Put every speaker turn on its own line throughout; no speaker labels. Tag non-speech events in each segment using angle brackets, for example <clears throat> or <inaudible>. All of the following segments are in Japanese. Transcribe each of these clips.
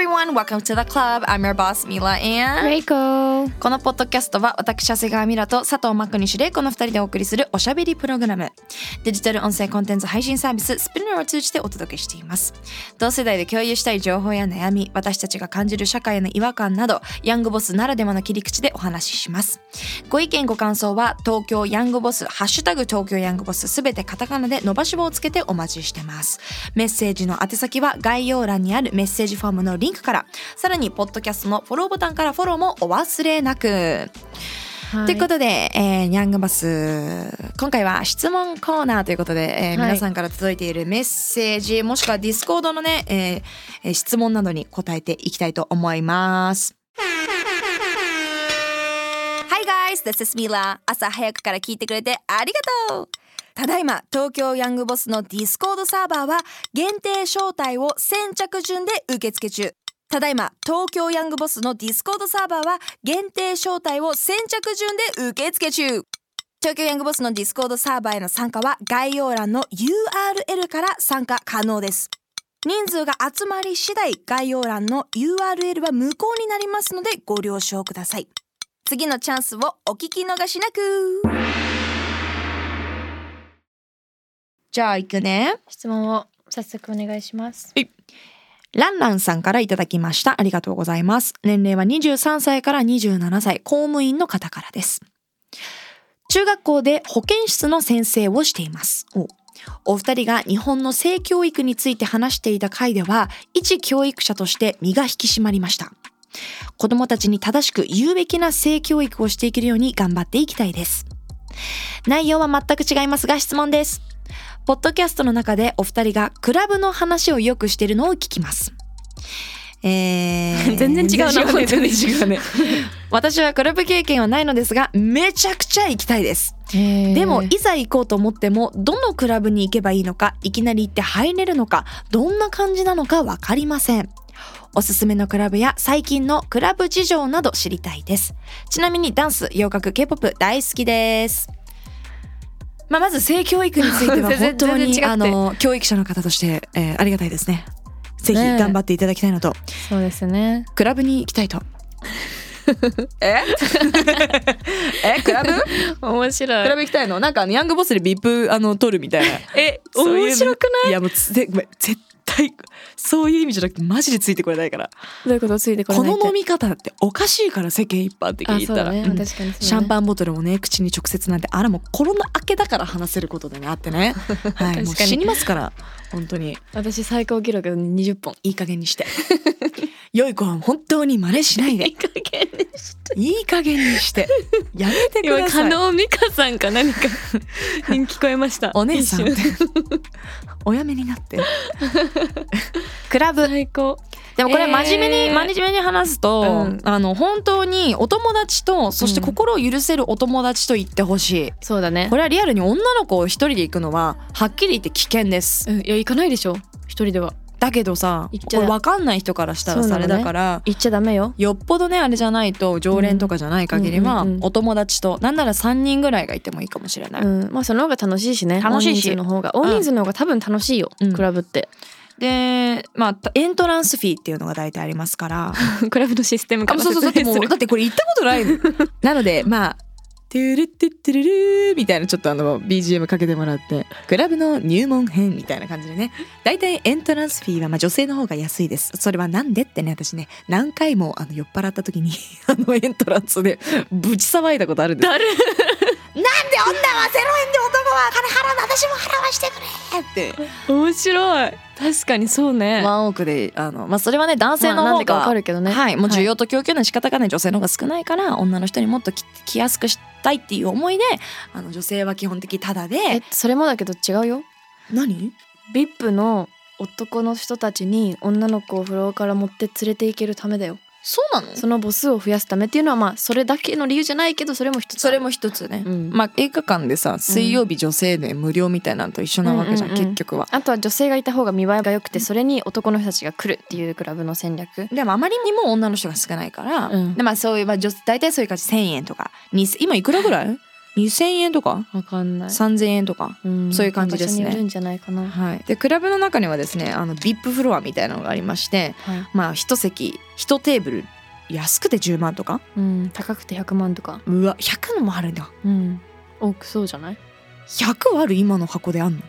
Everyone, welcome to the club. I'm your boss Mila and
レイコ
このポッドキャストは私長谷川ミラと佐藤真国主でこの二人でお送りするおしゃべりプログラム。デジタル音声コンテンツ配信サービススピナーを通じてお届けしています。同世代で共有したい情報や悩み私たちが感じる社会への違和感などヤングボスならではの切り口でお話しします。ご意見ご感想は東京ヤングボスハッシュタグ東京ヤングボスすべてカタカナで伸ばし棒をつけてお待ちしてます。メッセージの宛先は概要欄にあるメッセージフォームのリンクから。さらにポッドキャストのフォローボタンからフォローもお忘れなく。
は
ということで、えー、ヤングボス。今回は質問コーナーということで、えー
はい。
皆さんから届いているメッセージもしくは Discord のね、えーえー質問などに答えていきたいと思います。Hi guys, this is Mila. 朝早くから聞いてくれてありがとう。ただいま東京ヤングボスの Discord サーバーは限定招待を先着順で受付中ただいま東京ヤングボスの Discord サーバーは限定招待を先着順で受付中。東京ヤングボスの Discord サーバーへの参加は概要欄の URL から参加可能です。人数が集まり次第概要欄の URL は無効になりますのでご了承ください。次のチャンスをお聞き逃しなく。じゃあ行くね。
質問を早速お願いします
ランランさんからいただきました。ありがとうございます。年齢は23歳から27歳、公務員の方からです。中学校で保健室の先生をしています。おお二人が日本の性教育について話していた回では、一教育者として身が引き締まりました。子供たちに正しく有べきな性教育をしていけるように頑張っていきたいです。内容は全く違いますが質問です。ポッドキャストの中でお二人がクラブの話をよくしているのを聞きます。えー <laughs>
全然違うな
全然違うね。全然違うね私はクラブ経験はないのですがめちゃくちゃ行きたいです。で
で
もいざ行こうと思ってもどのクラブに行けばいいのかいきなり行って入れるのかどんな感じなのかわかりません。おすすめのクラブや最近のクラブ事情など知りたいです。ちなみにダンス洋楽 K-POP 大好きですまあ、まず性教育については <laughs> 本当にあの教育者の方として、えーありがたいですね。ぜひ頑張っていただきたいのと、
そうですね。
クラブに行きたいと。<laughs> え？<laughs> えクラブ？
面白
クラブ行きたいの？なんかヤングボスでビップあの取るみたいな。
え面白くない？
いやもうつぜごめん絶対そういう意味じゃなくてマジでついてこれないから。
どういうこと？ついてこれ
こ
ないって。
の飲み方っておかしいから世間一般的に
あ
言ったら、シャンパンボトルもね口に直接なんてあれもうコロナ明けだから話せることでねあってね。<laughs> はい。もう死にますから本当に。
私最高記録20本
いい加減にして <laughs> 良い子は本当に真似しないで。
いい加減に
いい加減にして。やめてく
今
ださい。
加納美香さんか何か。に <laughs> 聞こえました。
お姉さんって。おやめになって。<laughs> クラブ。
最高。
でもこれ真面目に、
えー
真面目に話すと、
うん。
あの本当にお友達とそして心を許せるお友達と言ってほしい、
そうだね。
これはリアルに女の子を一人で行くのははっきり言って危険です。
うん。いや行かないでしょ。一人では
だけどさ分かんない人からしたらさあれ
そうなのね。
だから
行っちゃダメよ。
よっぽどねあれじゃないと常連とかじゃない限りは、お友達となんなら3人ぐらいがいてもいいかもしれない、
うんまあその方が楽しいしね。
楽しいし。
大人数の方が。大人数の方が多分楽しいよ、
うん。
クラブって。
でまあエントランスフィーっていうのが大体ありますから。<laughs>
クラブのシステムから
あそうそうだって
説明する
もうだってこれ行ったことないの。<laughs> なのでまあトゥルトゥトゥルルーみたいなちょっとあの BGM かけてもらってクラブの入門編みたいな感じでね。大体エントランスフィーはまあ女性の方が安いです。それはなんでってね私ね何回もあの酔っ払った時に <laughs> あのエントランスでぶち騒いだことあるんです。
だる
で女は0円で男は金払うの私も払わしてくれって。
面白い。確かにそうね、
ワンオークであのまあそれはね男性の方
まあかわ
が
かるけどね。
はいもう需要と供給の仕方がね女性の方が少ないから女の人にもっと来来やすくしたいっていう思いであの女性は基本的タダ
え
で
それもだけど違うよ。
何
？VIP の男の人たちに女の子をフロアから持って連れて行けるためだよ
そうなの？
その母数を増やすためっていうのはまあそれだけの理由じゃないけどそれも一つ
それも一つね、
うん。
まあ映画館でさ水曜日女性で無料みたいなのと一緒なわけじゃん、
うん。うんうん
結局は。
あとは女性がいた方が見栄えが良くてそれに男の人たちが来るっていうクラブの戦略。
でもあまりにも女の人が少ないから、
うん。
でまあそういう、まあ、女大体そういう感じ。1,000円とか2000今いくらぐらい？?2,000 円とか？
わかんない、
3,000円とか？
ん
そういう感じですね。
るんじゃないかな、
はい、でクラブの中にはですねあの VIP フロアみたいなのがありまして
はい。
まあ一席一テーブル安くて10万とか？
うん、高くて100万とか、
うわ100のもあるんだ。
うん、多くそうじゃない
？100ある今の箱であんの。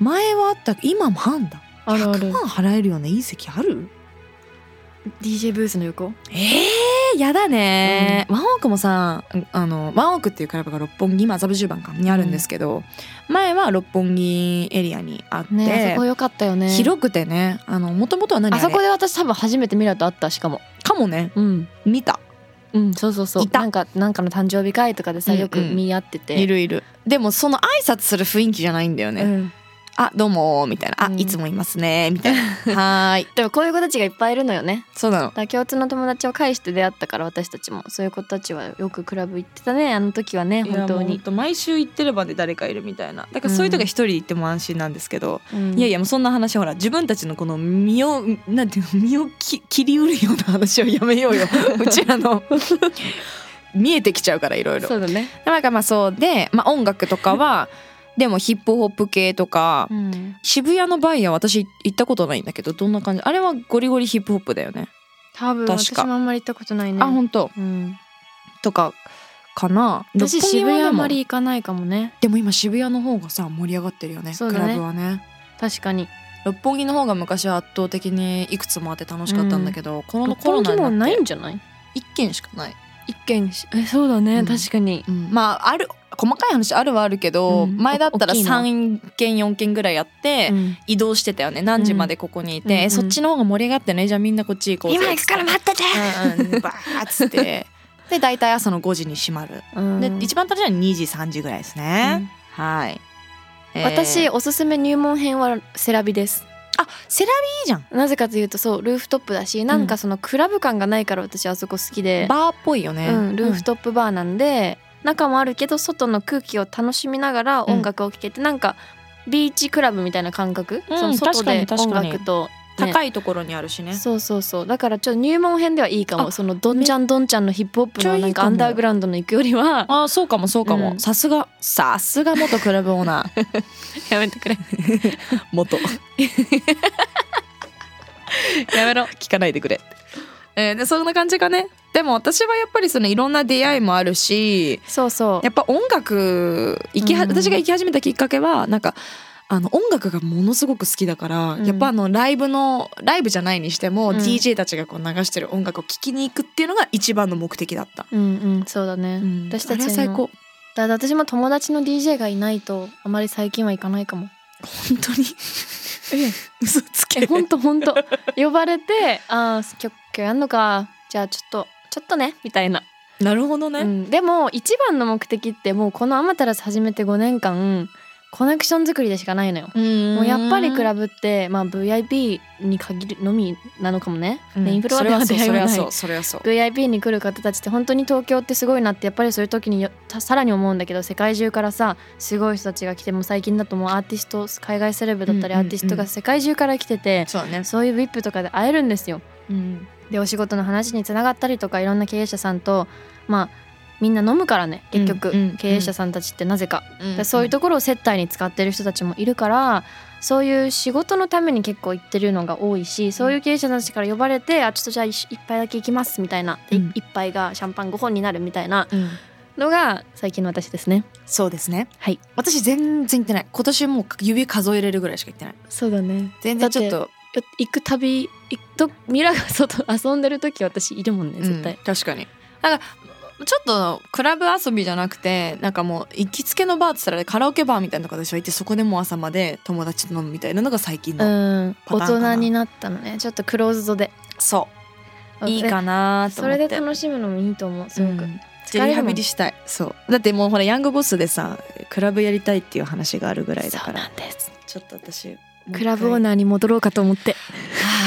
前はあった今もあんだ。
あるある。
100万払えるようないい席ある
？DJ ブースの横？
えー、やだね、ワンオークもさあのワンオークっていうクラブが六本木今麻布十番かにあるんですけど、前は六本木エリアにあって、
ねあそこ良かったよね。
広くてねあの元々は何あ
そこで私多分初めてミラと会ったしかも。
かもね。
うん。
見た。
うんそうそうそう。
いた。
なんかなんかの誕生日会とかでさ
うんうん。
よく見合ってて、
いるいる。でもその挨拶する雰囲気じゃないんだよね、
うん
あどうもみたいな。あ、
うん。
いつもいますねみたいな。<laughs> はーい。
でもこういう子たちがいっぱいいるのよね。
そうなの。
だから共通の友達を介して出会ったから私たちもそういう子たちはよくクラブ行ってたね。あの時はね本当に、
毎週行ってればね誰かいるみたいな。だからそういう時は一人で行っても安心なんですけど、
うん。
いやいやもうそんな話ほら自分たちのこの身をなんていうの身をき切りうるような話をやめようよ。<laughs> うちらの。見えてきちゃうからいろいろ。
そうだね、
なんかまあそうで、まあ、音楽とかはでもヒップホップ系とか、
うん、
渋谷のバイヤー私行ったことないんだけどどんな感じ？あれはゴリゴリヒップホップだよね。
多分
確か。
私もあんまり行ったことないね。
あ本当？
うん、
とかかな？
私渋谷あんまり行かないかもね。
でも今渋谷の方がさ盛り上がってるよねク
そうだね。
ラブはね。
確かに。
六本木の方が昔は圧倒的にいくつもあって楽しかったんだけど、この
六
コロナに
本木もな
ない
んじゃない？
一軒しかない。
一軒しえそうだね、
うん。
確かに。
まあある細かい話あるはあるけど、
うん。
前だったら
大きいの
？3軒4軒ぐらいやって、
うん。
移動してたよね。何時までここにいて、そっちの方が盛り上がってね。じゃあみんなこっち行こうぜ。
今行くから待ってて、
うんうん。バーッつって。<laughs> で大体朝の5時に閉まる、
うん。
で一番楽しいのは2時3時ぐらいですね、はい、えー。
私おすすめ入門編はセラビです。
あセラビいいじゃん。
なぜかというとそうルーフトップだしなんかそのクラブ感がないから私あそこ好きで、
バーっぽいよね、
うん、ルーフトップバーなんで、中もあるけど外の空気を楽しみながら音楽を聴けて、なんかビーチクラブみたいな感覚、
うん
その外で音楽と、ね。
高いところにあるしね。
そうそうそう。だからちょっと入門編ではいいかも。
あ
そのどんちゃんどんちゃんのヒップホップのなんかアンダーグラウンドの行くよりは。
あそうかもそうかも、
うん。
さすがさすが元クラブオーナー。<laughs>
やめてくれ。
元。<laughs>
やめろ。
聞かないでくれ。えーでそんな感じかねでも私はやっぱりそのいろんな出会いもあるし
そうそう。
やっぱ音楽行きは、
うん。
私が行き始めたきっかけはなんかあの音楽がものすごく好きだから、
うん。
やっぱあのライブのライブじゃないにしても、
うん。
DJ たちがこう流してる音楽を聴きに行くっていうのが一番の目的だった。
うんうんそうだね、
うん。
私たちの
あれは最高。
だ私も友達の DJ がいないとあまり最近は行かないかも。
本当に？<laughs> 嘘つけ。
えほんとほんと呼ばれてああ今日今日やんのか。じゃあちょっとちょっとねみたいな、
なるほどね、
うん、でも一番の目的ってもうこのアマテラス始めて5年間コネクション作りでしかないのよ。もうやっぱりクラブって、まあ、VIP に限るのみなのかもね、
うん。
メインフロアでは出会いはない。
それはそうそれはそう。
VIP に来る方たちって本当に東京ってすごいなってやっぱりそういう時にさらに思うんだけど世界中からさすごい人たちが来てもう最近だともうアーティスト海外セレブだったりアーティストが世界中から来てて、
そうね、
そういう VIP とかで会えるんですよ。
うん
でお仕事の話につながったりとかいろんな経営者さんとまあみんな飲むからね結局、
うんうん
経営者さんたちってなぜか、
うん
でそういうところを接待に使ってる人たちもいるからそういう仕事のために結構行ってるのが多いしそういう経営者たちから呼ばれて、あちょっとじゃあ一一杯だけ行きますみたいな、で
うん。
一杯がシャンパン5本になるみたいな
うん。
のが最近の私ですね。
そうですね。
はい。
私全然行ってない。今年もう指数えれるぐらいしか行ってない。
そうだね。
全然ちょっと。
行くたび行くとミラが外遊んでる時私いるもんね絶対、
うん確かに。なんかちょっとクラブ遊びじゃなくてなんかもう行きつけのバーって言ったらカラオケバーみたいなとこでしょ。行ってそこでもう朝まで友達と飲むみたいなのが最近
う
の、パターンかな。
人になったのね。ちょっとクローズドで。
そう。いいかなと
それ
思って。
で楽しむのもいいと思うすごく、
うん。リハビリしたい。そう。だってもうほらヤングボスでさクラブやりたいっていう話があるぐらいだ
そう
から
なんです。
ちょっと私
クラブオー
ナー
に戻ろうかと思って。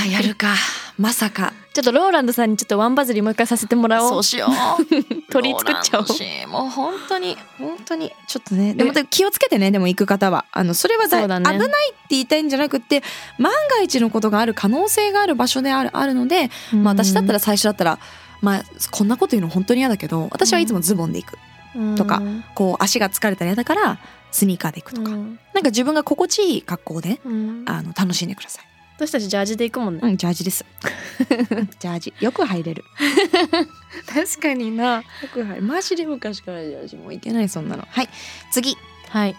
あーやるか。まさか。
ちょっとローランドさんにちょっとワンバズりもう一回させてもらおう。
そうしよう。<laughs>
鳥作っちゃおう。
もう本当に本当に。ちょっとねでも気をつけてねでも行く方はあのそれはだ
そね
危ないって言いたいんじゃなくって万が一のことがある可能性がある場所であるあるので、まあ、私だったら最初だったらまあこんなこと言うの本当に嫌だけど私はいつもズボンで行くとかこう足が疲れたら嫌だからスニーカーで行くとか、
うん
なんか自分が心地いい格好で
うん
あの楽しんでください。
私たちジャージで行くもんね
うん、ジャージです。<laughs> ジャージ。よく入れる。<laughs>
確かにな
よく入る。マジで昔からジャージもういけないそんなの。はい。次。
はい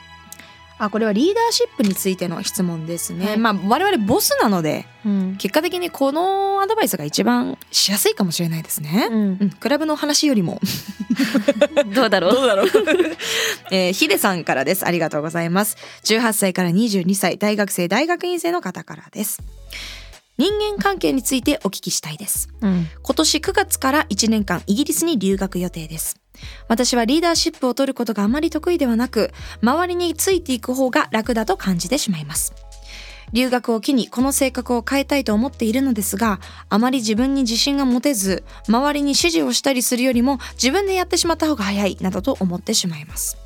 あ、これはリーダーシップについての質問ですね。
はい。
まあ我々ボスなので
うん。
結果的にこのアドバイスが一番しやすいかもしれないですね。
うん。
うん、クラブの話よりも。<laughs>
どうだろう？
うだろう、<laughs> えー、ヒデさんからです。ありがとうございます。18歳から22歳大学生大学院生の方からです人間関係についてお聞きしたいです。
うん。
今年9月から1年間イギリスに留学予定です。私はリーダーシップを取ることがあまり得意ではなく周りについていく方が楽だと感じてしまいます。留学を機にこの性格を変えたいと思っているのですがあまり自分に自信が持てず周りに指示をしたりするよりも自分でやってしまった方が早いなどと思ってしまいます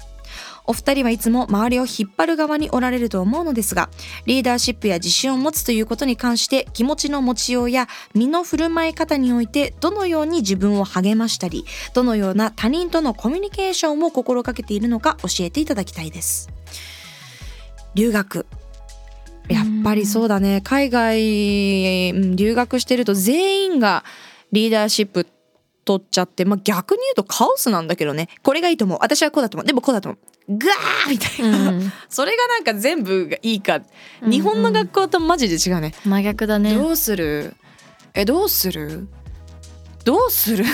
お二人はいつも周りを引っ張る側におられると思うのですがリーダーシップや自信を持つということに関して気持ちの持ちようや身の振る舞い方においてどのように自分を励ましたりどのような他人とのコミュニケーションを心がけているのか教えていただきたいです。留学。やっぱりそうだね。海外留学してると全員がリーダーシップ取っちゃって、まあ、逆に言うとカオスなんだけどね。これがいいと思う。私はこうだと思う。でもこうだと思う。ガーみたいな、
うん <laughs>
それがなんか全部がいいか。日本の学校とマジで違うね、
真逆だね。
どうする？えどうする？どうする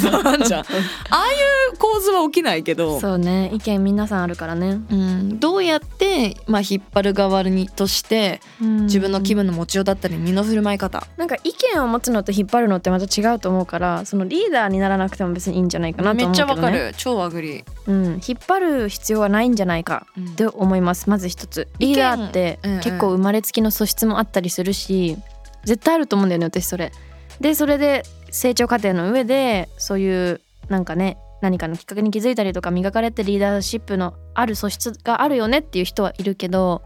そうなんじゃん。<laughs> ああいう構図は起きないけど。
そうね。意見皆さんあるからね。
うん、どうやって、まあ、引っ張る側にとして自分の気分の持ちようだったり身の振る舞い方。
なんか意見を持つのと引っ張るのってまた違うと思うからそのリーダーにならなくても別にいいんじゃないかなと
めっちゃ
思うけど、ね、
わかる。超アグリ
うん、引っ張る必要はないんじゃないか。
うん。
って思います。まず一つ。リーダーって
うんうん。
結構生まれつきの素質もあったりするし絶対あると思うんだよね私それ。でそれで成長過程の上でそういうなんかね何かのきっかけに気づいたりとか磨かれてリーダーシップのある素質があるよねっていう人はいるけど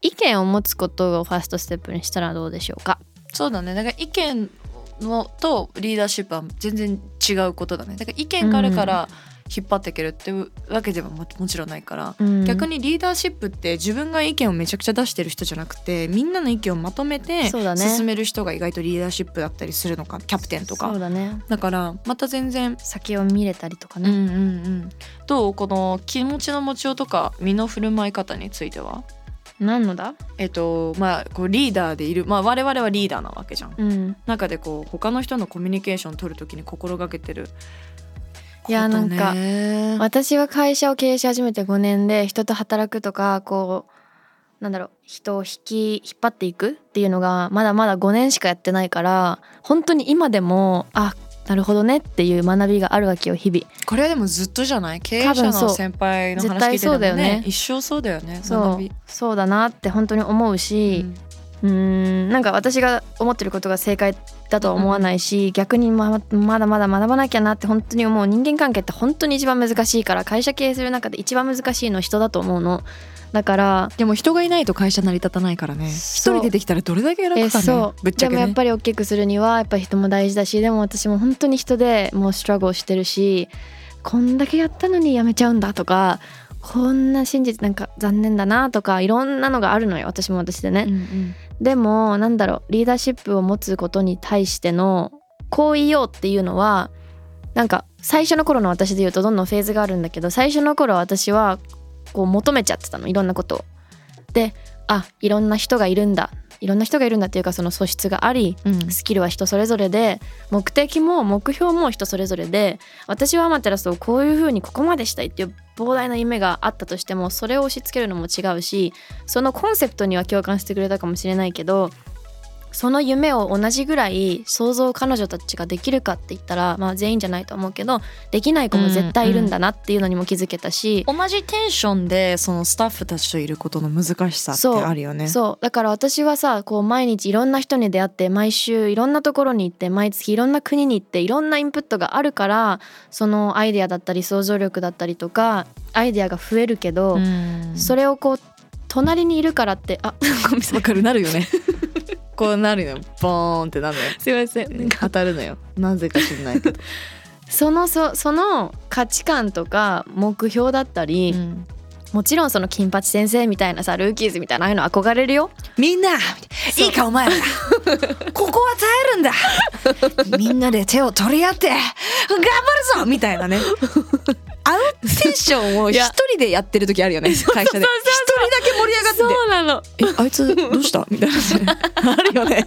意見を持つことをファーストステップにしたらどうでしょうか？
そうだね。だから意見のとリーダーシップは全然違うことだね。だから意見があるから引っ張っていけるってわけではももちろんないから、逆
に
にリーダーシップって自分が意見をめちゃくちゃ出してる人じゃなくてみんなの意見をまとめて進める人が意外とリーダーシップだったりするのかキャプテンとか。
そうだね。
だからまた全然
先を見れたりとかね、
うんうんうん。どうこの気持ちの持ちようとか身の振る舞い方については？
何のだ？
えっとまあこうリーダーでいるまあ我々はリーダーなわけじゃん。
うん。
中でこう他の人のコミュニケーション取るときに心がけてる
いやなんか
か
私は会社を経営し始めて5年で人と働くとかこうなんだろう人を引き引っ張っていくっていうのがまだまだ5年しかやってないから本当に今でもあなるほどねっていう学びがあるわけよ日々。
これはでもずっとじゃない？経営者の先輩の話聞いて
絶対そうだよね。
一生そうだよね。
そう。そうだなって本当に思うし、うーんなんか私が思ってることが正解だとは思わないし、逆にままだまだ学ばなきゃなって本当に思う人間関係って本当に一番難しいから会社経営する中で一番難しいのは人だと思うの。だから
でも人がいないと会社成り立たないからね。一人出てきたらどれだけ楽
え
かね。
そう。
ぶっちゃけね。
でもやっぱり大きくするにはやっぱり人も大事だしでも私も本当に人でもうストラゴルしてるしこんだけやったのにやめちゃうんだとかこんな真実なんか残念だなとかいろんなのがあるのよ私も私でね、
うんうん
でもなんだろうリーダーシップを持つことに対してのこう言おうっていうのはなんか最初の頃の私で言うとどんどんフェーズがあるんだけど最初の頃私はこう求めちゃってたのいろんなことを。であいろんな人がいるんだいろんな人がいるんだっていうかその素質があり
うん。
スキルは人それぞれで目的も目標も人それぞれで私はアマテラスをこういう風にここまでしたいっていう膨大な夢があったとしてもそれを押し付けるのも違うしそのコンセプトには共感してくれたかもしれないけどその夢を同じぐらい想像彼女たちができるかって言ったら、まあ、全員じゃないと思うけどできない子も絶対いるんだなっていうのにも気づけたし、
同じテンションでそのスタッフたちといることの難しさって
そう。
あるよね。
そう。だから私はさこう毎日いろんな人に出会って毎週いろんなところに行って毎月いろんな国に行っていろんなインプットがあるからそのアイデアだったり想像力だったりとかアイデアが増えるけど、
うん。
それをこう隣にいるからってあ <laughs> ごめんなさい。
わかる。なるよね。<laughs> こうなるよ。ボーンってなるのよ。
すいません
当たるのよ。なぜか知らないけど。<laughs>
そのそその価値観とか目標だったり、
うん
もちろんその金八先生みたいなさルーキーズみたいなああいうの憧れるよ
みんないいかお前ら <laughs> ここは耐えるんだ <laughs> みんなで手を取り合って頑張るぞみたいなねあのテンションを一人でやってる時あるよね <laughs> 会社で。一人だけ盛り上がってて。
そうなの。
えあいつどうした？みたいな。<laughs> あるよね。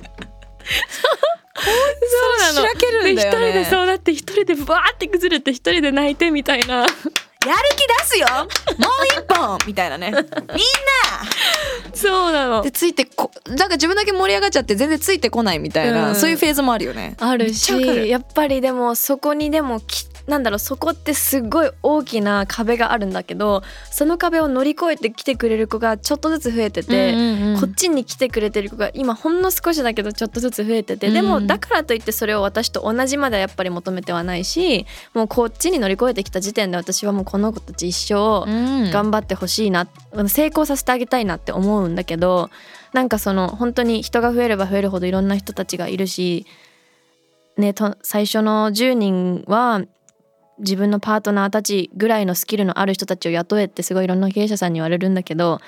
そうなの。
しらけるんだよね。
で一人でそうだって一人でバーって崩れて一人で泣いてみたいな。
やる気出すよ。もう一本。みたいなね。みんな。
そうなの。
でついてこなんか自分だけ盛り上がっちゃって全然ついてこないみたいな、
うん。
そういうフェーズもあるよね。
あ
る
しやっぱりでもそこにでもきなんだろうそこってすごい大きな壁があるんだけどその壁を乗り越えて来てくれる子がちょっとずつ増えてて、こっちに来てくれてる子が今ほんの少しだけどちょっとずつ増えてて、で
うん
もだからといってそれを私と同じまではやっぱり求めてはないしもうこっちに乗り越えてきた時点で私はもうこの子たち一生
うん。
頑張ってほしいな、成功させてあげたいなって思うんだけどなんかその本当に人が増えれば増えるほどいろんな人たちがいるし、ね、と最初の10人は自分のパートナーたちぐらいのスキルのある人たちを雇えってすごいいろんな経営者さんに言われるんだけど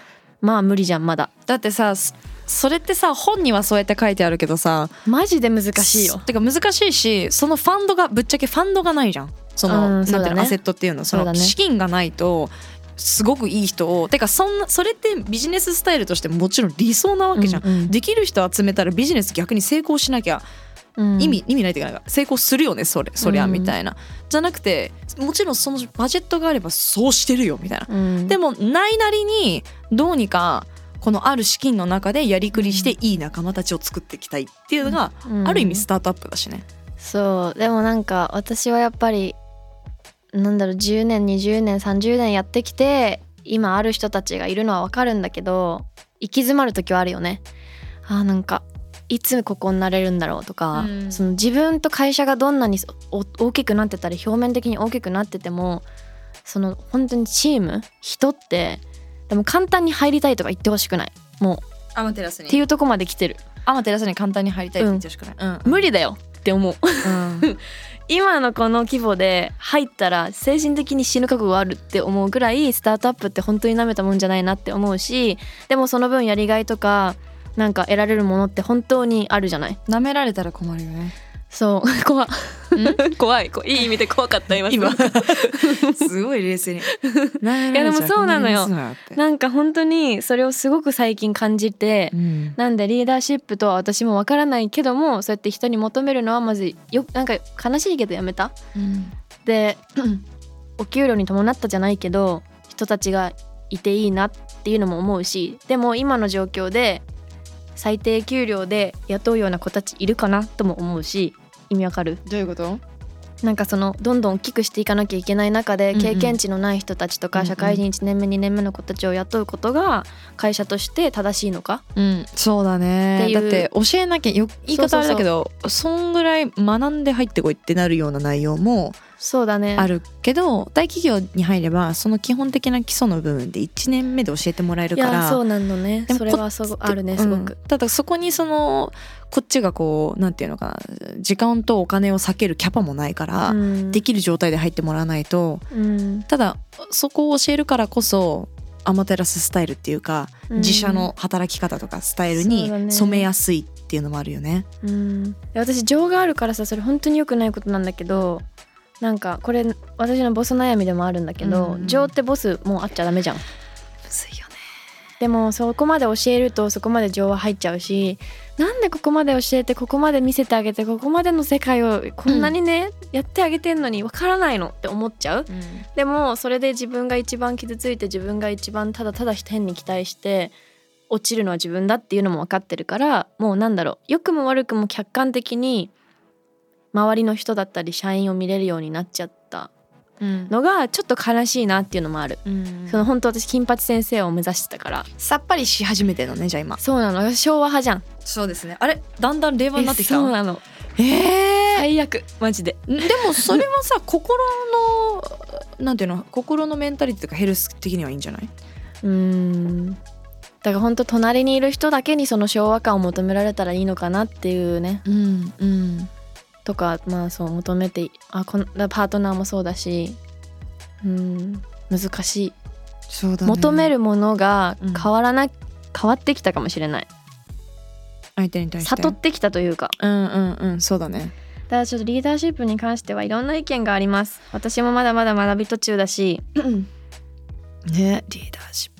まあ無理じゃんまだ。
だってさそそれってさ本にはそうやって書いてあるけどさ
マジで難しいよ。
てか難しいしそのファンドがぶっちゃけファンドがないじゃん。その、
うん
なんていうのアセットっていうの。その資金がないとすごくいい人をてかそんなそれってビジネススタイルとしてもちろん理想なわけじゃん、
うんうん。
できる人集めたらビジネス逆に成功しなきゃ
うん。
意味、意味ないっていうかなんか成功するよねそれそりゃ
うん。
みたいな、じゃなくてもちろんそのバジェットがあればそうしてるよみたいな、
うん。
でもないなりにどうにかこのある資金の中でやりくりしていい仲間たちを作っていきたいっていうのが、
うん。
ある意味スタートアップだしね。
そう。でもなんか私はやっぱりなんだろう10年20年30年やってきて今ある人たちがいるのはわかるんだけど行き詰まる時はあるよね。あーなんかいつここになれるんだろうとか、
うん。
その自分と会社がどんなにお大きくなってたり表面的に大きくなっててもその本当にチーム人ってでも簡単に入りたいとか言ってほしくない。もう
アマテラス
っていうとこまで来てる。
アマテラスに簡単に入りたいって言ってほしくない。うん。
無理だよって思う。
うん。<laughs>
今のこの規模で入ったら精神的に死ぬ覚悟があるって思うぐらいスタートアップって本当に舐めたもんじゃないなって思うしでもその分やりがいとかなんか得られるものって本当にあるじゃない？
舐められたら困るよね。
そう。<laughs> 怖怖い。こいい意味で怖かった今
今。<laughs> すごい冷静に。い
いやでもそうなのよ。
な
なんか本当にそれをすごく最近感じて
うん。
なんでリーダーシップとは私もわからないけどもそうやって人に求めるのはまずよなんか悲しいけどやめた？
うん。
で <clears throat> お給料に伴ったじゃないけど人たちがいていいなっていうのも思うしでも今の状況で最低給料で雇うような子たちいるかなとも思うし意味わかる？
どういうこと？
なんかそのどんどん大きくしていかなきゃいけない中で経験値のない人たちとか社会人1年目2年目の子たちを雇うことが会社として正しいのか？
うん、そうだね。だって教えなきゃよ言い方あれだけどそんぐらい学んで入ってこいってなるような内容も
そうだね。
あるけど大企業に入ればその基本的な基礎の部分で1年目で教えてもらえる
い
から
やそうなんのね。それはすごあるねすごく。
うん、ただそこにそのこっちがこうなんていうのかな時間とお金を避けるキャパもないから、
うん。
できる状態で入ってもらわないと
うん。
ただそこを教えるからこそアマテラススタイルっていうか、
うん。
自社の働き方とかスタイルに
ね。
染めやすいっていうのもあるよね。
うん、私情があるからさそれ本当に良くないことなんだけどなんかこれ私のボス悩みでもあるんだけど、
うん
情ってボスもうあっちゃダメじゃん。
むずいよね。
でもそこまで教えるとそこまで情は入っちゃうしなんでここまで教えてここまで見せてあげてここまでの世界をこんなにね、やってあげてんのにわからないのって思っちゃう。でもそれで自分が一番傷ついて自分が一番ただただ変に期待して落ちるのは自分だっていうのも分かってるからもうなんだろう。良くも悪くも客観的に周りの人だったり社員を見れるようになっちゃった
うん。
のがちょっと悲しいなっていうのもある、
うん
その本当私金八先生を目指してたから。
さっぱりし始めてるのねじゃあ今。
そうなの。私昭和派じゃん。
そうですね。あれ？だんだん令和になってきた？
えそうなの。
えー。
最悪。マジで。
でもそれはさ <laughs> 心のなんていうの？心のメンタリティとかヘルス的にはいいんじゃない？う
ーん。だから本当隣にいる人だけにその昭和感を求められたらいいのかなっていうね。
うんうん
とかまあそう求めてあこのパートナーもそうだしうん難しい、
そうだね。
求めるものが
うん。
変わらな、変わってきたかもしれない。
相手に対して。
悟ってきたというか。
うんうんうんそうだね。
だからちょっとリーダーシップに関してはいろんな意見があります。私もまだまだ学び途中だし。<clears throat>
ねリーダーシップ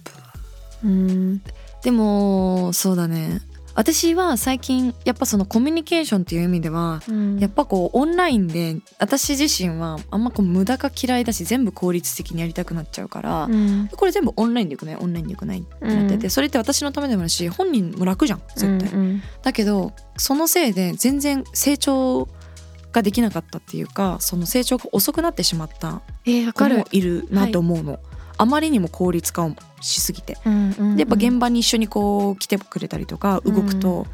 うん。
でもそうだね私は最近やっぱそのコミュニケーションっていう意味では
うん。
やっぱこうオンラインで私自身はあんまこう無駄が嫌いだし全部効率的にやりたくなっちゃうから、
うん。
これ全部オンラインでよくない？オンラインでよくないってなってて、
うん。
それって私のためでもあるし本人も楽じゃん絶対、
うん
だけどそのせいで全然成長ができなかったっていうかその成長が遅くなってしまった子もいるなと思うの、あまりにも効率化をしすぎて。
うんうん
でやっぱ現場に一緒にこう来てくれたりとか動くと、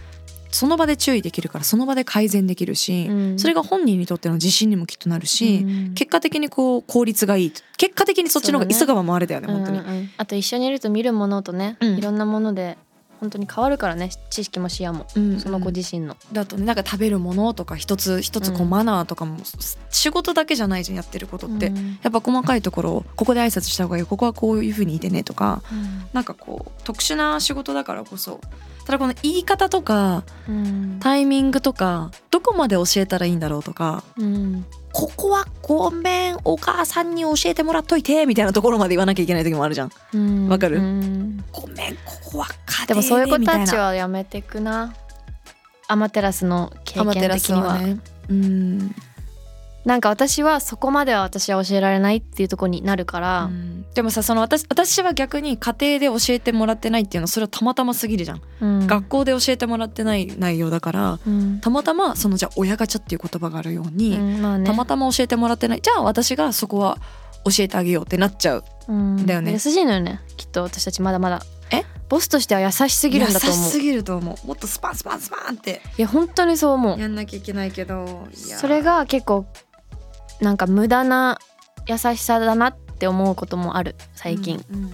その場で注意できるからその場で改善できるし、
うん。
それが本人にとっての自信にもきっとなるし、
うん。
結果的にこう効率がいい結果的にそっちの方が急がば回れだよね本当に、
うんうんうん。あと一緒にいると見るものとね、
うん。
いろんなもので本当に変わるからね知識も視野も、
うん
その子自身の。
だとねなんか食べるものとか一つ一つこ
う
うんマナーとかも、仕事だけじゃないじゃんやってることって、
うん。
やっぱ細かいところをここで挨拶した方がいいここはこういう風にいてねとかなんかこう特殊な仕事だからこそただこの言い方とか
うん。
タイミングとかどこまで教えたらいいんだろうとか
うん。
ここはごめんお母さんに教えてもらっといてみたいなところまで言わなきゃいけない時もあるじゃん。
うん。
わかる？
うん。
ごめんここは家庭
でもそういう子
みた
たち
な
はやめてくな。アマテラスの経験的には。
はね。うん
なんか私はそこまでは私は教えられないっていうところになるから、
うん。でもさその私私は逆に家庭で教えてもらってないっていうのはそれはたまたますぎるじゃん、
うん。
学校で教えてもらってない内容だから
うん。
たまたまそのじゃあ親ガチャっていう言葉があるように、
うんまあね。
たまたま教えてもらってない。じゃあ私がそこは教えてあげようってなっちゃう
うん
だよね。
優しいのよね。きっと私たちまだまだ。
え？
ボスとしては優しすぎるんだと思う。
優しすぎると思う。もっとスパンスパンスパンって。
いや本当にそう思う。
やんなきゃいけないけど。
それが結構なんか無駄な優しさだなって思うこともある最近、
うんうん。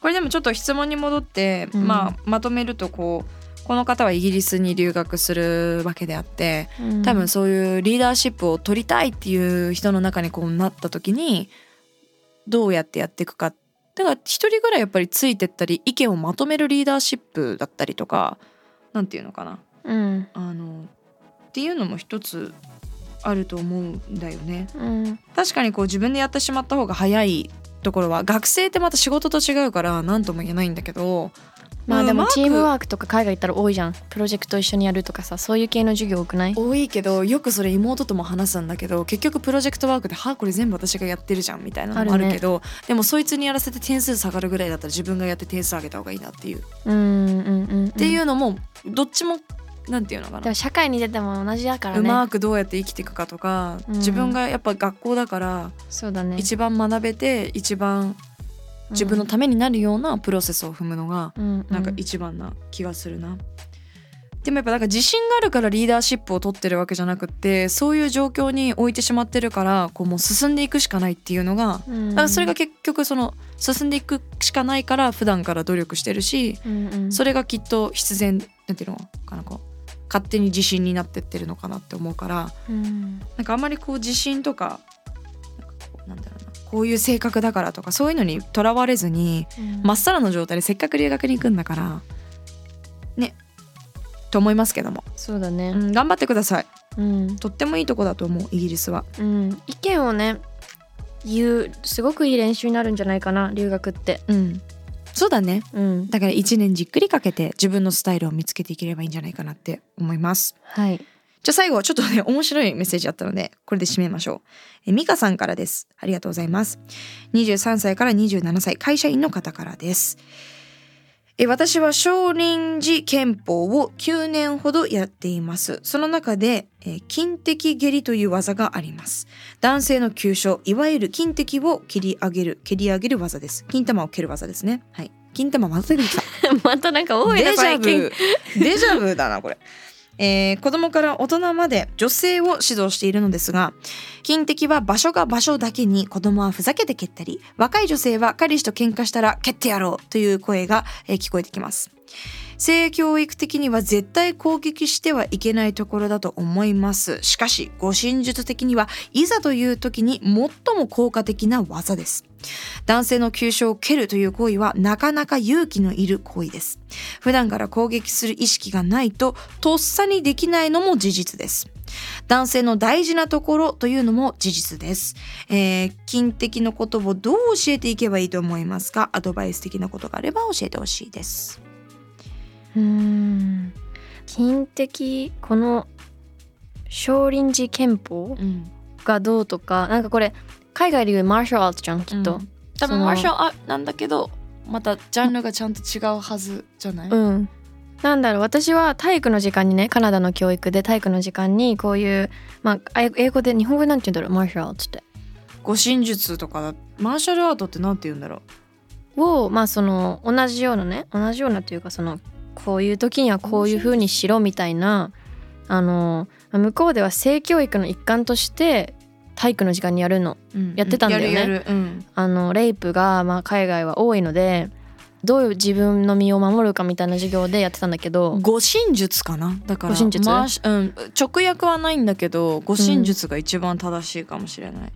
これでもちょっと質問に戻って、
うん。
まあまとめるとこうこの方はイギリスに留学するわけであって
うん。
多分そういうリーダーシップを取りたいっていう人の中にこうなった時にどうやってやっていくか。だから一人ぐらいやっぱりついてったり意見をまとめるリーダーシップだったりとかなんていうのかな。
うん。
あのっていうのも一つあると思うんだよね。
うん。
確かにこう自分でやってしまった方が早いところは学生ってまた仕事と違うから何とも言えないんだけど
まあでもチームワークとか海外行ったら多いじゃん。プロジェクト一緒にやるとかさそういう系の授業多くない？
多いけどよくそれ妹とも話すんだけど結局プロジェクトワークで「はあこれ全部私がやってるじゃん」みたいなのもあ
ある
けどでもそいつにやらせて点数下がるぐらいだったら自分がやって点数上げた方がいいなっていう、っ
うんうんうん。
ていううのもどっちもなんていうのかな、
でも社会に出ても同じだからね。
うまくどうやって生きていくかとか、
うん。
自分がやっぱ学校だから
そうだね。
一番学べて一番自分のためになるようなプロセスを踏むのが
うん。
なんか一番な気がするな。でもやっぱなんか自信があるからリーダーシップを取ってるわけじゃなくってそういう状況に置いてしまってるからこうもう進んでいくしかないっていうのが
うん。
だからそれが結局その進んでいくしかないから普段から努力してるし
うんうん。
それがきっと必然なんていうのかなこう勝手に自信になってってるのかなって思うから
うん。
なんかあんまりこう自信とかなんだろうなこういう性格だからとかそういうのにとらわれずに
うん。
まっさらの状態でせっかく留学に行くんだからねと思いますけども、
そうだね。
うん、頑張ってください。
うん。
とってもいいとこだと思うイギリスは。
うん。意見をね言うすごくいい練習になるんじゃないかな留学って。
うんそうだね。
うん。
だから1年じっくりかけて自分のスタイルを見つけていければいいんじゃないかなって思います。
はい。
じゃあ最後ちょっとね面白いメッセージあったのでこれで締めましょう。えミカさんからです。ありがとうございます。23歳から27歳会社員の方からです。え私は少林寺拳法を9年ほどやっています。その中で、えー金敵蹴りという技があります。男性の急所、いわゆる金敵を切り上げる、蹴り上げる技です。金玉を蹴る技ですね。はい。金玉また出てきた。<laughs>
またなんか多いな
デジャ
最近
ブ。デジャブだな、これ。えー子供から大人まで女性を指導しているのですが金敵は場所が場所だけに子供はふざけて蹴ったり若い女性は彼氏と喧嘩したら蹴ってやろうという声が、え聞こえてきます。性教育的には絶対攻撃してはいけないところだと思います。しかし護身術的にはいざという時に最も効果的な技です。男性の急所を蹴るという行為はなかなか勇気のいる行為です。普段から攻撃する意識がないととっさにできないのも事実です。男性の大事なところというのも事実です、えー、金的のことをどう教えていけばいいと思いますか？アドバイス的なことがあれば教えてほしいです。
うーん。金的この少林寺拳法
うん。
がどうとかなんかこれ海外でいうマーシャルアーツじゃんきっと、
うん多分マーシャルアートなんだけどまたジャンルがちゃんと違うはずじゃない、
うん、なんだろう私は体育の時間にねカナダの教育で体育の時間にこういう、まあ、英英語で日本語でなんて言うんだろうマーシャルアーツって。
護身術とかだマーシャルアートってなんて言うんだろう？
をまあその同じようなね同じようなというかそのこういう時にはこういう風にしろみたいなあの向こうでは性教育の一環として体育の時間にやるのやってたんだよね。
やるやる。うん。
あのレイプがまあ海外は多いのでどういう自分の身を守るかみたいな授業でやってたんだけど
護身術かな？だから
護身術？
マーシうん、直訳はないんだけど護身術が一番正しいかもしれない、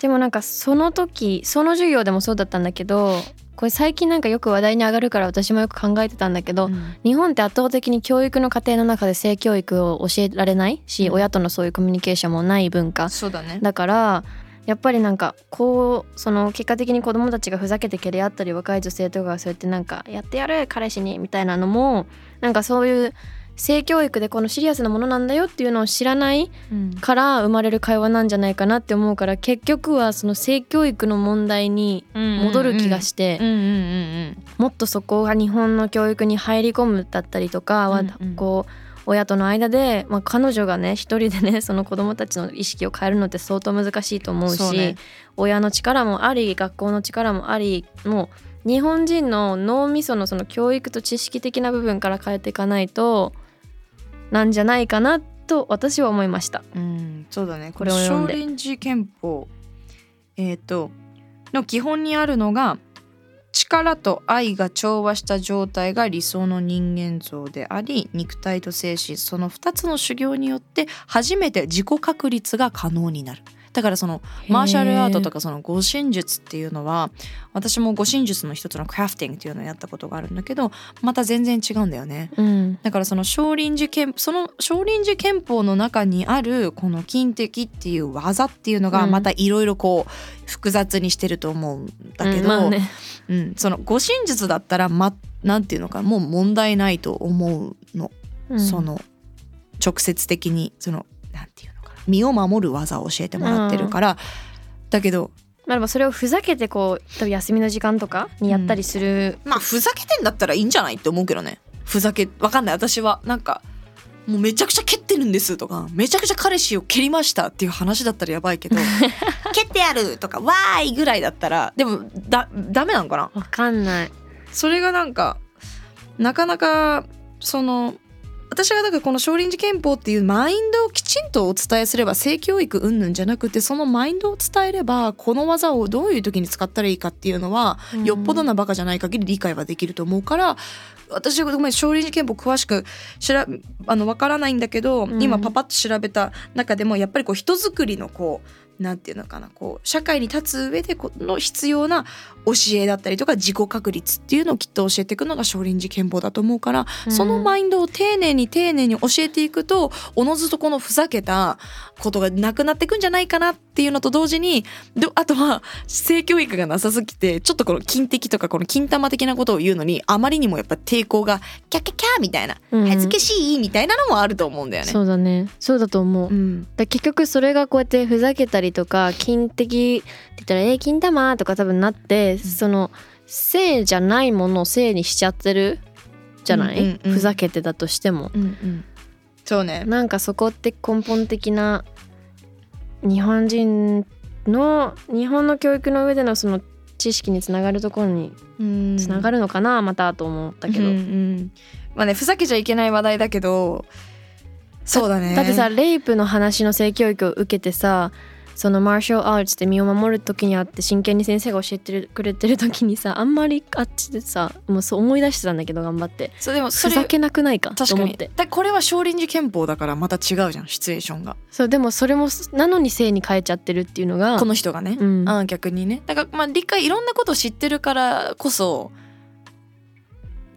でもなんかその時その授業でもそうだったんだけどこれ最近なんかよく話題に上がるから私もよく考えてたんだけど、
うん。
日本って圧倒的に教育の過程の中で性教育を教えられないし、
うん。
親とのそういうコミュニケーションもない文化。
そうだね。
だからやっぱりなんかこうその結果的に子供たちがふざけて蹴り合ったり若い女性とかがそうやってなんかやってやる彼氏にみたいなのもなんかそういう性教育でこのシリアスなものなんだよっていうのを知らない
うん。
から生まれる会話なんじゃないかなって思うから結局はその性教育の問題に戻る気がして、もっとそこが日本の教育に入り込むだったりとかは、こう親との間で、まあ、彼女がね一人でね <laughs> その子供たちの意識を変えるのって相当難しいと思うし
ね。
親の力もあり学校の力もありもう日本人の脳みそのその教育と知識的な部分から変えていかないとなんじゃないかなと私は思いました。
うんうんそうだね。
これを読んで。
少林寺拳法。えっ、との基本にあるのが力と愛が調和した状態が理想の人間像であり肉体と精神その2つの修行によって初めて自己確立が可能になるだからそのマーシャルアートとかその護身術っていうのは私も護身術の一つのクラフティングっていうのをやったことがあるんだけどまた全然違うんだよね。
うん。
だからその少林寺拳その少林寺拳法の中にあるこの金敵っていう技っていうのが
うん。
またいろいろこう複雑にしてると思うんだけど、
うんまあね。
うん、その護身術だったらまなんていうのかもう問題ないと思うの、
うん。
その直接的にその身を守る技を教えてもらってるから、だけど
まあでもそれをふざけてこう休みの時間とかにやったりする、
まあふざけてんだったらいいんじゃないって思うけどね。ふざけわかんない。私はなんかもうめちゃくちゃ蹴ってるんですとかめちゃくちゃ彼氏を蹴りましたっていう話だったらやばいけど <laughs> 蹴ってやるとかわーいぐらいだったらでもだダメなのかな？
わかんない。
それがなんかなかなかその私がだからこの少林寺拳法っていうマインドをきちんとお伝えすれば性教育云々じゃなくてそのマインドを伝えればこの技をどういう時に使ったらいいかっていうのは
うん。
よっぽどなバカじゃない限り理解はできると思うから私はごめん少林寺拳法詳しくしらあのわからないんだけど、
うん。
今パパッと調べた中でもやっぱりこう人づくりのこうなんていうのかなこう社会に立つ上でこの必要な教えだったりとか自己確立っていうのをきっと教えていくのが少林寺拳法だと思うから、
うん。
そのマインドを丁寧に丁寧に教えていくとおのずとこのふざけたことがなくなっていくんじゃないかなっていうのと同時にどあとは性教育がなさすぎてちょっとこの金的とかこの金玉的なことを言うのにあまりにもやっぱ抵抗がキャキャキャみたいな
うん。
恥ずかしいみたいなのもあると思うんだよね。
そうだね。そうだと思う、
うん。
だ結局それがこうやってふざけたりとか金的って言ったら「えー、金玉?」とか多分なって、その性じゃないものを性にしちゃってるじゃない、
うんうんうん。
ふざけてだとしても。
うんうん。そうね。
なんかそこって根本的な日本人の日本の教育の上でのその知識につながるところにつなが
る
るのかな、またと思ったけど、
うんうん。まあねふざけちゃいけない話題だけどそうだね。
だってさレイプの話の性教育を受けてさそのマーシャルアーツで身を守る時にあって真剣に先生が教えてくれてる時にさあんまりあっちでさもうそう思い出してたんだけど頑張って。
そうでもそれ
ふざけなくないかと
確かに。
思って
だこれは少林寺拳法だからまた違うじゃんシチュエーションが。
そうでもそれもなのに性に変えちゃってるっていうのが
この人がね、
うん。
あ逆にね。だからまあ理解いろんなことを知ってるからこそ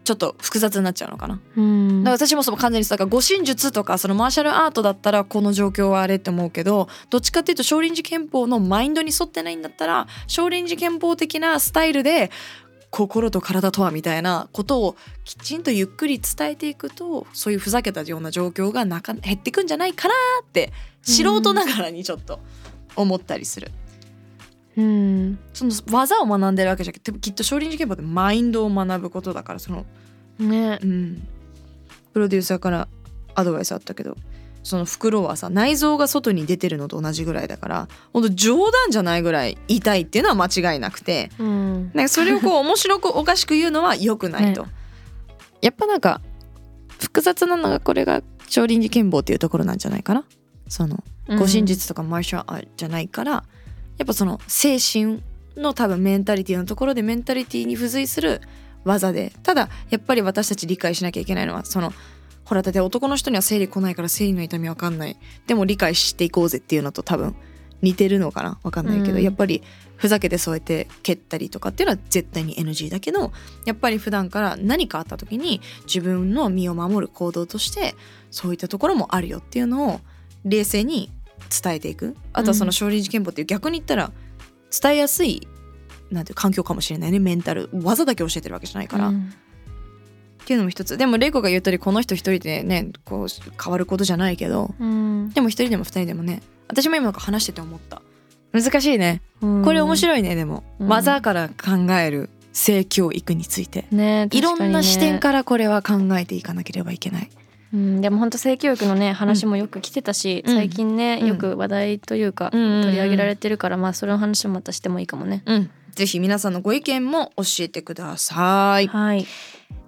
ちょっと複雑になっちゃうのかな、
うん。
だから私もその完全にだから護身術とかそのマーシャルアートだったらこの状況はあれって思うけどどっちかっていうと少林寺拳法のマインドに沿ってないんだったら少林寺拳法的なスタイルで心と体とはみたいなことをきちんとゆっくり伝えていくとそういうふざけたような状況がなか減ってくんじゃないかなって素人ながらにちょっと思ったりする。
うん
その技を学んでるわけじゃなくてきっと少林寺拳法ってマインドを学ぶことだからその
ね。
うん、プロデューサーからアドバイスあったけどその袋はさ内臓が外に出てるのと同じぐらいだから本当冗談じゃないぐらい痛いっていうのは間違いなくて
うん。
なんかそれをこう面白くおかしく言うのは良くないと、<laughs> やっぱなんか複雑なのがこれが少林寺拳法っていうところなんじゃないかな。その護身術とかマーシャルアートじゃないからやっぱその精神の多分メンタリティのところでメンタリティに付随する技でただやっぱり私たち理解しなきゃいけないのはそのほらだって男の人には生理来ないから生理の痛みわかんない。でも理解していこうぜっていうのと多分似てるのかなわかんないけど、
うん
やっぱりふざけてそうやって蹴ったりとかっていうのは絶対に NG だけどやっぱり普段から何かあった時に自分の身を守る行動としてそういったところもあるよっていうのを冷静に伝えていく。あとはその少林寺拳法っていう逆に言ったら伝えやすいなんていう環境かもしれないね。メンタル技だけ教えてるわけじゃないから、っ
うん。
ていうのも一つ。でも玲子が言ったよりこの人一人でねこう変わることじゃないけど
うん。
でも一人でも二人でもね私も今なんか話してて思った。難しいね。
うん。
これ面白いねでも、
うん。
技から考える性教育について、
ね
いろんな視点
ら、
からこれは考えていかなければいけない
うん、でも本当性教育のね話もよく来てたし、
うん。
最近ね、
うん。
よく話題というか、取り上げられてるからまあそれの話もまたしてもいいかもね。
うん。ぜひ皆さんのご意見も教えてください。
はい。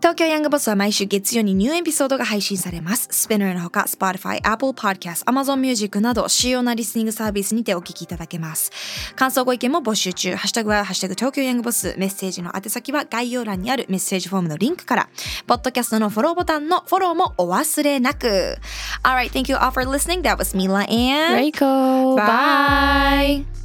東京ヤングボスは毎週月曜にニューエピソードが配信されます。スペナーのほか、Spotify、Apple Podcast、Amazon Music など主要なリスニングサービスにてお聞きいただけます。感想ご意見も募集中。ハッシュタグはハッシュタグ東京ヤングボス。メッセージの宛先は概要欄にあるメッセージフォームのリンクから。ポッドキャストのフォローボタンのフォローもお忘れなく。Alright, thank you all for listening. That was Mila and...
レイコー
Bye!